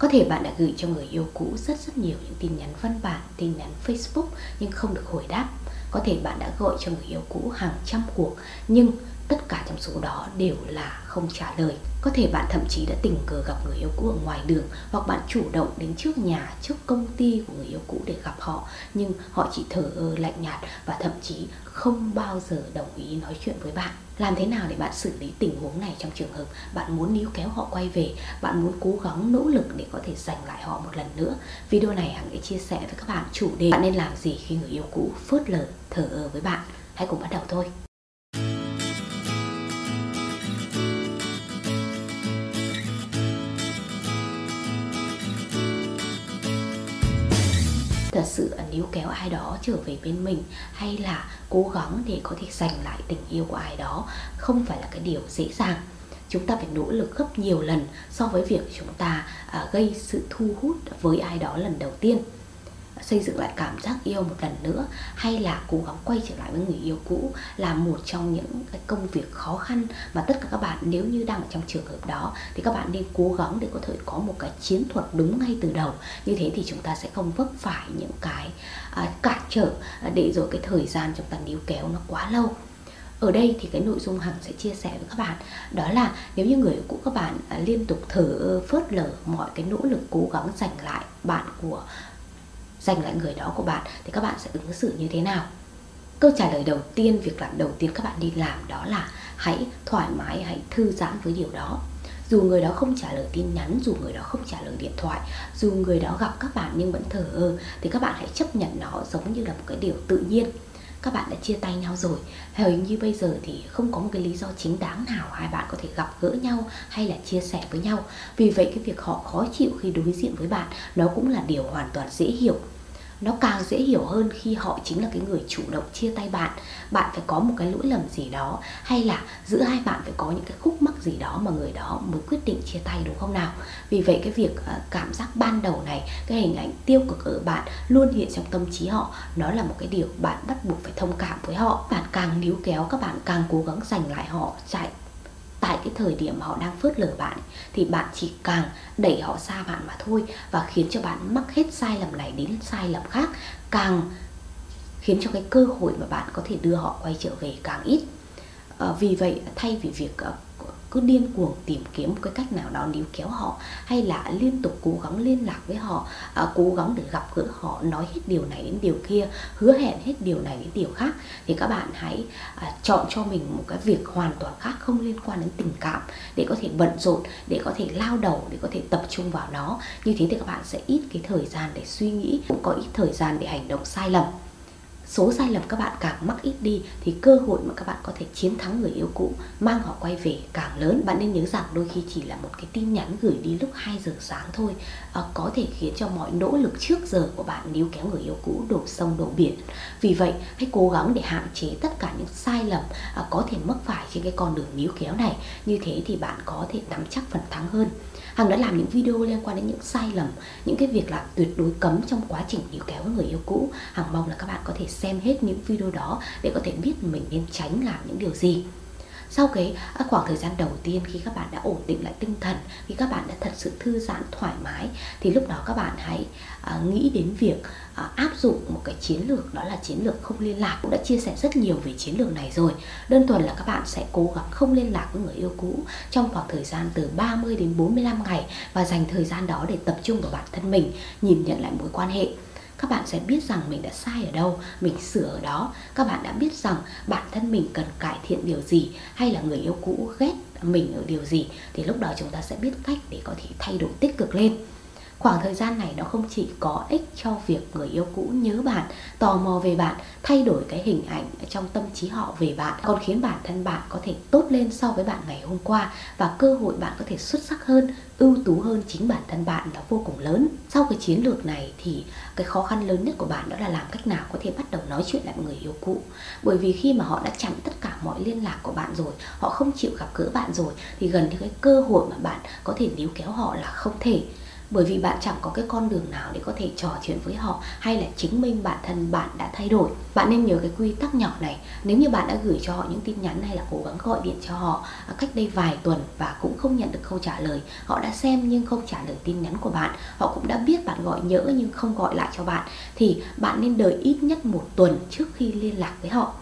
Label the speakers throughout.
Speaker 1: Có thể bạn đã gửi cho người yêu cũ rất rất nhiều những tin nhắn văn bản, tin nhắn Facebook nhưng không được hồi đáp. Có thể bạn đã gọi cho người yêu cũ hàng trăm cuộc nhưng tất cả trong số đó đều là không trả lời. Có thể bạn thậm chí đã tình cờ gặp người yêu cũ ở ngoài đường hoặc bạn chủ động đến trước nhà, trước công ty của người yêu cũ để gặp họ nhưng họ chỉ thờ ơ lạnh nhạt và thậm chí không bao giờ đồng ý nói chuyện với bạn. Làm thế nào để bạn xử lý tình huống này trong trường hợp bạn muốn níu kéo họ quay về, bạn muốn cố gắng nỗ lực để có thể giành lại họ một lần nữa. Video này Hằng sẽ chia sẻ với các bạn chủ đề bạn nên làm gì khi người yêu cũ phớt lờ, thờ ơ với bạn. Hãy cùng bắt đầu thôi. Là sự níu kéo ai đó trở về bên mình hay là cố gắng để có thể giành lại tình yêu của ai đó không phải là cái điều dễ dàng. Chúng ta phải nỗ lực gấp nhiều lần so với việc chúng ta à, gây sự thu hút với ai đó lần đầu tiên xây dựng lại cảm giác yêu một lần nữa hay là cố gắng quay trở lại với người yêu cũ là một trong những cái công việc khó khăn mà tất cả các bạn nếu như đang ở trong trường hợp đó thì các bạn nên cố gắng để có thể có một cái chiến thuật đúng ngay từ đầu. Như thế thì chúng ta sẽ không vấp phải những cái à, cản trở à, để rồi cái thời gian chúng ta níu kéo nó quá lâu. Ở đây thì cái nội dung hằng sẽ chia sẻ với các bạn đó là nếu như người cũ các bạn à, liên tục thở phớt lờ mọi cái nỗ lực cố gắng giành lại bạn của giành lại người đó của bạn, thì các bạn sẽ ứng xử như thế nào? Câu trả lời đầu tiên, việc làm đầu tiên các bạn đi làm đó là hãy thoải mái, hãy thư giãn với điều đó. Dù người đó không trả lời tin nhắn, dù người đó không trả lời điện thoại, dù người đó gặp các bạn nhưng vẫn thờ ơ, thì các bạn hãy chấp nhận nó giống như là một cái điều tự nhiên các bạn đã chia tay nhau rồi. Hình như bây giờ thì không có một cái lý do chính đáng nào hai bạn có thể gặp gỡ nhau hay là chia sẻ với nhau. Vì vậy cái việc họ khó chịu khi đối diện với bạn, nó cũng là điều hoàn toàn dễ hiểu nó càng dễ hiểu hơn khi họ chính là cái người chủ động chia tay bạn. Bạn phải có một cái lỗi lầm gì đó, hay là giữa hai bạn phải có những cái khúc mắc gì đó mà người đó mới quyết định chia tay, đúng không nào? Vì vậy cái việc ờ, cảm giác ban đầu này, cái hình ảnh tiêu cực ở bạn luôn hiện trong tâm trí họ, nó là một cái điều bạn bắt buộc phải thông cảm với họ. Bạn càng níu kéo, các bạn càng cố gắng giành lại họ, chạy tại cái thời điểm họ đang phớt lờ bạn thì bạn chỉ càng đẩy họ xa bạn mà thôi và khiến cho bạn mắc hết sai lầm này đến sai lầm khác càng khiến cho cái cơ hội mà bạn có thể đưa họ quay trở về càng ít. À, vì vậy thay vì việc uh, cứ điên cuồng tìm kiếm một cái cách nào đó níu kéo họ hay là liên tục cố gắng liên lạc với họ à, cố gắng để gặp gỡ họ nói hết điều này đến điều kia hứa hẹn hết điều này đến điều khác thì các bạn hãy à, chọn cho mình một cái việc hoàn toàn khác không liên quan đến tình cảm để có thể bận rộn để có thể lao đầu để có thể tập trung vào nó. Như thế thì các bạn sẽ ít cái thời gian để suy nghĩ cũng có ít thời gian để hành động sai lầm số sai lầm các bạn càng mắc ít đi thì cơ hội mà các bạn có thể chiến thắng người yêu cũ mang họ quay về càng lớn. Bạn nên nhớ rằng đôi khi chỉ là một cái tin nhắn gửi đi lúc 2 giờ sáng thôi à, có thể khiến cho mọi nỗ lực trước giờ của bạn níu kéo người yêu cũ đổ sông đổ biển. Vì vậy hãy cố gắng để hạn chế tất cả những sai lầm à, có thể mắc phải trên cái con đường níu kéo này. Như thế thì bạn có thể nắm chắc phần thắng hơn. Hằng đã làm những video liên quan đến những sai lầm, những cái việc làm tuyệt đối cấm trong quá trình níu kéo người yêu cũ. Hằng mong là các bạn có thể xem hết những video đó để có thể biết mình nên tránh làm những điều gì. Sau cái à, khoảng thời gian đầu tiên khi các bạn đã ổn định lại tinh thần khi các bạn đã thật sự thư giãn thoải mái thì lúc đó các bạn hãy à, nghĩ đến việc à, áp dụng một cái chiến lược đó là chiến lược không liên lạc. Cũng đã chia sẻ rất nhiều về chiến lược này rồi. Đơn thuần là các bạn sẽ cố gắng không liên lạc với người yêu cũ trong khoảng thời gian từ 30 đến 45 ngày và dành thời gian đó để tập trung vào bản thân mình nhìn nhận lại mối quan hệ các bạn sẽ biết rằng mình đã sai ở đâu, mình sửa ở đó. Các bạn đã biết rằng bản thân mình cần cải thiện điều gì hay là người yêu cũ ghét mình ở điều gì, thì lúc đó chúng ta sẽ biết cách để có thể thay đổi tích cực lên. Khoảng thời gian này nó không chỉ có ích cho việc người yêu cũ nhớ bạn, tò mò về bạn, thay đổi cái hình ảnh trong tâm trí họ về bạn, còn khiến bản thân bạn có thể tốt lên so với bạn ngày hôm qua và cơ hội bạn có thể xuất sắc hơn, ưu tú hơn chính bản thân bạn là vô cùng lớn. Sau cái chiến lược này thì cái khó khăn lớn nhất của bạn đó là làm cách nào có thể bắt đầu nói chuyện lại người yêu cũ. Bởi vì khi mà họ đã chặn tất cả mọi liên lạc của bạn rồi, họ không chịu gặp gỡ bạn rồi thì gần như cái cơ hội mà bạn có thể níu kéo họ là không thể bởi vì bạn chẳng có cái con đường nào để có thể trò chuyện với họ, hay là chứng minh bản thân bạn đã thay đổi. Bạn nên nhớ cái quy tắc nhỏ này. Nếu như bạn đã gửi cho họ những tin nhắn hay là cố gắng gọi điện cho họ à, cách đây vài tuần và cũng không nhận được câu trả lời, họ đã xem nhưng không trả lời tin nhắn của bạn. Họ cũng đã biết bạn gọi nhỡ nhưng không gọi lại cho bạn. Thì bạn nên đợi ít nhất một tuần trước khi liên lạc với họ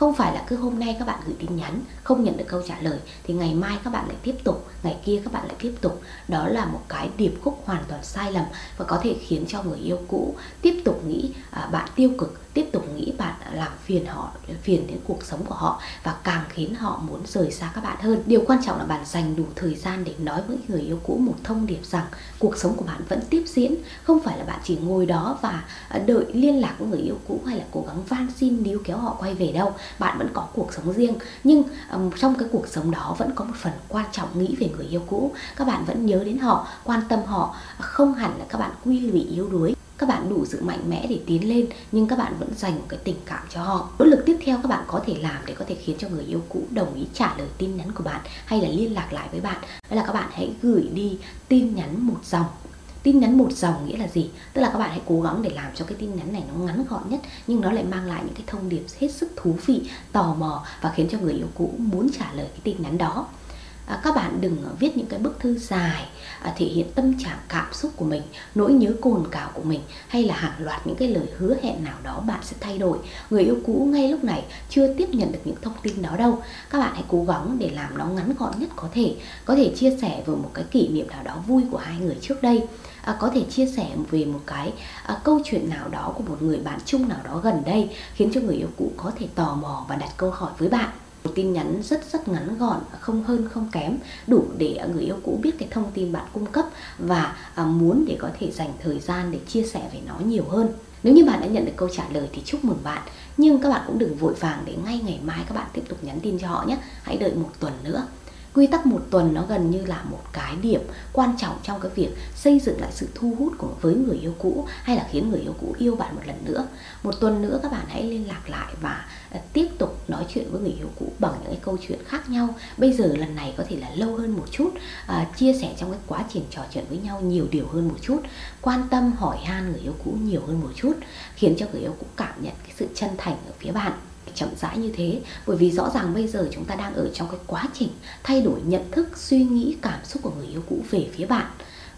Speaker 1: không phải là cứ hôm nay các bạn gửi tin nhắn không nhận được câu trả lời thì ngày mai các bạn lại tiếp tục ngày kia các bạn lại tiếp tục. Đó là một cái điệp khúc hoàn toàn sai lầm và có thể khiến cho người yêu cũ tiếp tục nghĩ à, bạn tiêu cực tiếp tục nghĩ bạn làm phiền họ phiền đến cuộc sống của họ và càng khiến họ muốn rời xa các bạn hơn. Điều quan trọng là bạn dành đủ thời gian để nói với người yêu cũ một thông điệp rằng cuộc sống của bạn vẫn tiếp diễn. Không phải là bạn chỉ ngồi đó và à, đợi liên lạc với người yêu cũ hay là cố gắng van xin níu kéo họ quay về đâu. Bạn vẫn có cuộc sống riêng. Nhưng um, trong cái cuộc sống đó vẫn có một phần quan trọng nghĩ về người yêu cũ. Các bạn vẫn nhớ đến họ quan tâm họ không hẳn là các bạn quy lụy yếu đuối các bạn đủ sự mạnh mẽ để tiến lên, nhưng các bạn vẫn dành một cái tình cảm cho họ. Nỗ lực tiếp theo các bạn có thể làm để có thể khiến cho người yêu cũ đồng ý trả lời tin nhắn của bạn hay là liên lạc lại với bạn, đó là các bạn hãy gửi đi tin nhắn một dòng. Tin nhắn một dòng nghĩa là gì? Tức là các bạn hãy cố gắng để làm cho cái tin nhắn này nó ngắn gọn nhất, nhưng nó lại mang lại những cái thông điệp hết sức thú vị, tò mò và khiến cho người yêu cũ muốn trả lời cái tin nhắn đó à, các bạn đừng viết những cái bức thư dài à, thể hiện tâm trạng cảm xúc của mình nỗi nhớ cồn cào của mình hay là hàng loạt những cái lời hứa hẹn nào đó bạn sẽ thay đổi. Người yêu cũ ngay lúc này chưa tiếp nhận được những thông tin đó đâu. Các bạn hãy cố gắng để làm nó ngắn gọn nhất có thể có thể chia sẻ về một cái kỷ niệm nào đó vui của hai người trước đây à, có thể chia sẻ về một cái à, câu chuyện nào đó của một người bạn chung nào đó gần đây khiến cho người yêu cũ có thể tò mò và đặt câu hỏi với bạn một tin nhắn rất rất ngắn gọn, không hơn, không kém, đủ để người yêu cũ biết cái thông tin bạn cung cấp và à, muốn để có thể dành thời gian để chia sẻ về nó nhiều hơn. Nếu như bạn đã nhận được câu trả lời thì chúc mừng bạn. Nhưng các bạn cũng đừng vội vàng để ngay ngày mai các bạn tiếp tục nhắn tin cho họ nhé. Hãy đợi một tuần nữa quy tắc một tuần nó gần như là một cái điểm quan trọng trong cái việc xây dựng lại sự thu hút của với người yêu cũ hay là khiến người yêu cũ yêu bạn một lần nữa. Một tuần nữa các bạn hãy liên lạc lại và à, tiếp tục nói chuyện với người yêu cũ bằng những cái câu chuyện khác nhau. Bây giờ lần này có thể là lâu hơn một chút à, chia sẻ trong cái quá trình trò chuyện với nhau nhiều điều hơn một chút quan tâm hỏi han người yêu cũ nhiều hơn một chút khiến cho người yêu cũ cảm nhận cái sự chân thành ở phía bạn chậm rãi như thế. Bởi vì rõ ràng bây giờ chúng ta đang ở trong cái quá trình thay đổi nhận thức suy nghĩ cảm xúc của người yêu cũ về phía bạn.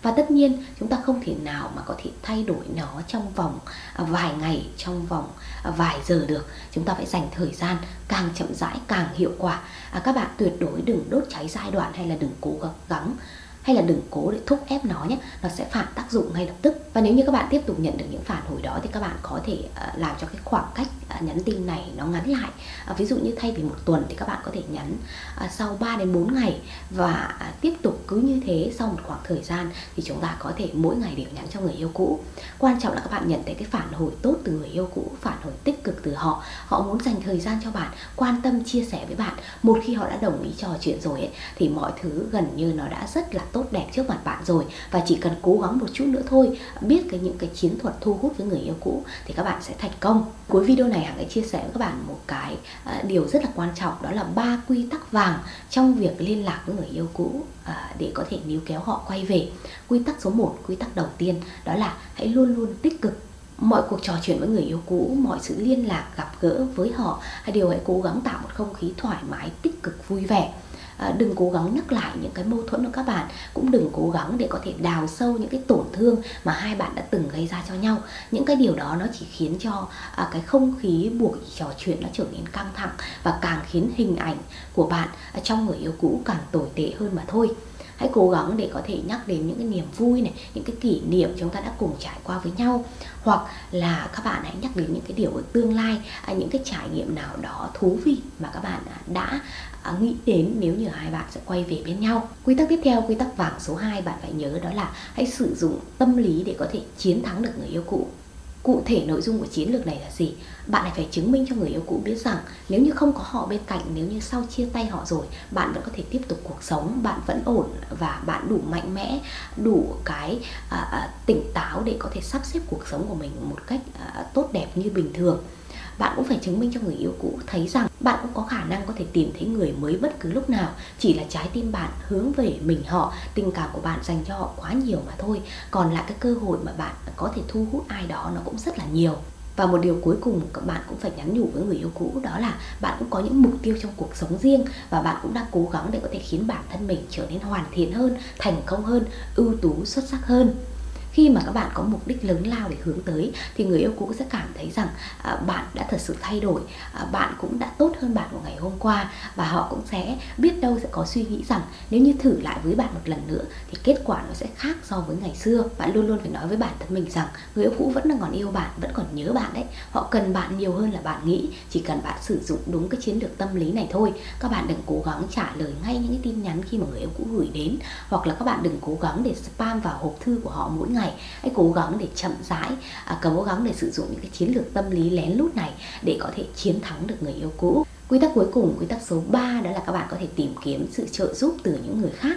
Speaker 1: Và tất nhiên chúng ta không thể nào mà có thể thay đổi nó trong vòng à, vài ngày trong vòng à, vài giờ được. Chúng ta phải dành thời gian càng chậm rãi càng hiệu quả. À, các bạn tuyệt đối đừng đốt cháy giai đoạn hay là đừng cố gắng hay là đừng cố để thúc ép nó nhé. Nó sẽ phản tác dụng ngay lập tức và nếu như các bạn tiếp tục nhận được những phản hồi đó thì các bạn có thể uh, làm cho cái khoảng cách uh, nhắn tin này nó ngắn lại. Uh, ví dụ như thay vì một tuần thì các bạn có thể nhắn uh, sau 3 đến 4 ngày. Và uh, tiếp tục cứ như thế sau một khoảng thời gian thì chúng ta có thể mỗi ngày đều nhắn cho người yêu cũ. Quan trọng là các bạn nhận thấy cái phản hồi tốt từ người yêu cũ phản hồi tích cực từ họ. Họ muốn dành thời gian cho bạn quan tâm chia sẻ với bạn. Một khi họ đã đồng ý trò chuyện rồi ấy, thì mọi thứ gần như nó đã rất là tốt đẹp trước mặt bạn rồi. Và chỉ cần cố gắng một chút nữa thôi biết cái những cái chiến thuật thu hút với người yêu cũ thì các bạn sẽ thành công. Cuối video này hằng sẽ chia sẻ với các bạn một cái uh, điều rất là quan trọng đó là ba quy tắc vàng trong việc liên lạc với người yêu cũ uh, để có thể níu kéo họ quay về. Quy tắc số 1 quy tắc đầu tiên đó là hãy luôn luôn tích cực. Mọi cuộc trò chuyện với người yêu cũ mọi sự liên lạc gặp gỡ với họ đều hãy cố gắng tạo một không khí thoải mái tích cực vui vẻ. Ờ, đừng cố gắng nhắc lại những cái mâu thuẫn của các bạn cũng đừng cố gắng để có thể đào sâu những cái tổn thương mà hai bạn đã từng gây ra cho nhau. Những cái điều đó nó chỉ khiến cho à, cái không khí buổi trò chuyện nó trở nên căng thẳng và càng khiến hình ảnh của bạn à, trong người yêu cũ càng tồi tệ hơn mà thôi hãy cố gắng để có thể nhắc đến những cái niềm vui này, những cái kỷ niệm chúng ta đã cùng trải qua với nhau. Hoặc là các bạn hãy nhắc đến những cái điều ở tương lai à, những cái trải nghiệm nào đó thú vị mà các bạn à, đã à, nghĩ đến nếu như hai bạn sẽ quay về bên nhau. Quy tắc tiếp theo, quy tắc vàng số 2 bạn phải nhớ đó là hãy sử dụng tâm lý để có thể chiến thắng được người yêu cũ cụ thể nội dung của chiến lược này là gì? Bạn lại phải chứng minh cho người yêu cũ biết rằng nếu như không có họ bên cạnh nếu như sau chia tay họ rồi bạn vẫn có thể tiếp tục cuộc sống bạn vẫn ổn và bạn đủ mạnh mẽ đủ cái à, à, tỉnh táo để có thể sắp xếp cuộc sống của mình một cách à, tốt đẹp như bình thường bạn cũng phải chứng minh cho người yêu cũ thấy rằng bạn cũng có khả năng có thể tìm thấy người mới bất cứ lúc nào. Chỉ là trái tim bạn hướng về mình họ tình cảm của bạn dành cho họ quá nhiều mà thôi. Còn lại cái cơ hội mà bạn có thể thu hút ai đó nó cũng rất là nhiều. Và một điều cuối cùng các bạn cũng phải nhắn nhủ với người yêu cũ đó là bạn cũng có những mục tiêu trong cuộc sống riêng và bạn cũng đang cố gắng để có thể khiến bản thân mình trở nên hoàn thiện hơn, thành công hơn, ưu tú, xuất sắc hơn khi mà các bạn có mục đích lớn lao để hướng tới thì người yêu cũ sẽ cảm thấy rằng à, bạn đã thật sự thay đổi à, bạn cũng đã tốt hơn bạn của ngày hôm qua và họ cũng sẽ biết đâu sẽ có suy nghĩ rằng nếu như thử lại với bạn một lần nữa thì kết quả nó sẽ khác so với ngày xưa. Bạn luôn luôn phải nói với bản thân mình rằng người yêu cũ vẫn đang còn yêu bạn vẫn còn nhớ bạn đấy. Họ cần bạn nhiều hơn là bạn nghĩ chỉ cần bạn sử dụng đúng cái chiến lược tâm lý này thôi. Các bạn đừng cố gắng trả lời ngay những cái tin nhắn khi mà người yêu cũ gửi đến hoặc là các bạn đừng cố gắng để spam vào hộp thư của họ mỗi ngày này hãy cố gắng để chậm rãi à, cố gắng để sử dụng những cái chiến lược tâm lý lén lút này để có thể chiến thắng được người yêu cũ. Quy tắc cuối cùng quy tắc số 3 đó là các bạn có thể tìm kiếm sự trợ giúp từ những người khác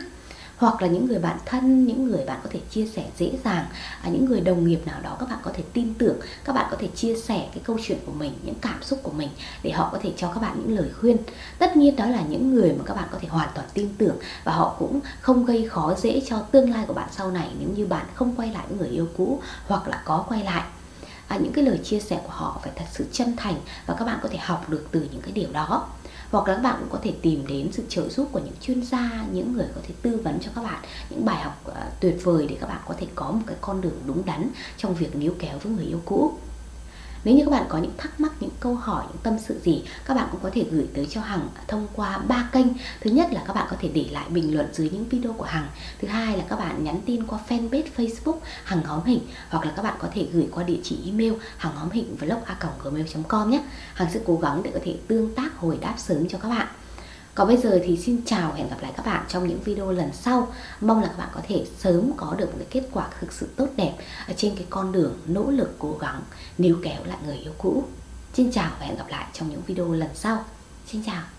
Speaker 1: hoặc là những người bạn thân những người bạn có thể chia sẻ dễ dàng à, những người đồng nghiệp nào đó có thể tin tưởng các bạn có thể chia sẻ cái câu chuyện của mình những cảm xúc của mình để họ có thể cho các bạn những lời khuyên. Tất nhiên đó là những người mà các bạn có thể hoàn toàn tin tưởng và họ cũng không gây khó dễ cho tương lai của bạn sau này nếu như bạn không quay lại với người yêu cũ hoặc là có quay lại. À, những cái lời chia sẻ của họ phải thật sự chân thành và các bạn có thể học được từ những cái điều đó hoặc là các bạn cũng có thể tìm đến sự trợ giúp của những chuyên gia, những người có thể tư vấn cho các bạn, những bài học à, tuyệt vời để các bạn có thể có một cái con đường đúng đắn trong việc níu kéo với người yêu cũ nếu như các bạn có những thắc mắc, những câu hỏi, những tâm sự gì, các bạn cũng có thể gửi tới cho Hằng thông qua ba kênh. Thứ nhất là các bạn có thể để lại bình luận dưới những video của Hằng. Thứ hai là các bạn nhắn tin qua fanpage Facebook Hằng Hóm Hình hoặc là các bạn có thể gửi qua địa chỉ email hằng hóm hình vlog a gmail.com nhé. Hằng sẽ cố gắng để có thể tương tác hồi đáp sớm cho các bạn. Còn bây giờ thì xin chào và hẹn gặp lại các bạn trong những video lần sau. Mong là các bạn có thể sớm có được một cái kết quả thực sự tốt đẹp ở trên cái con đường nỗ lực, cố gắng, níu kéo lại người yêu cũ. Xin chào và hẹn gặp lại trong những video lần sau. Xin chào.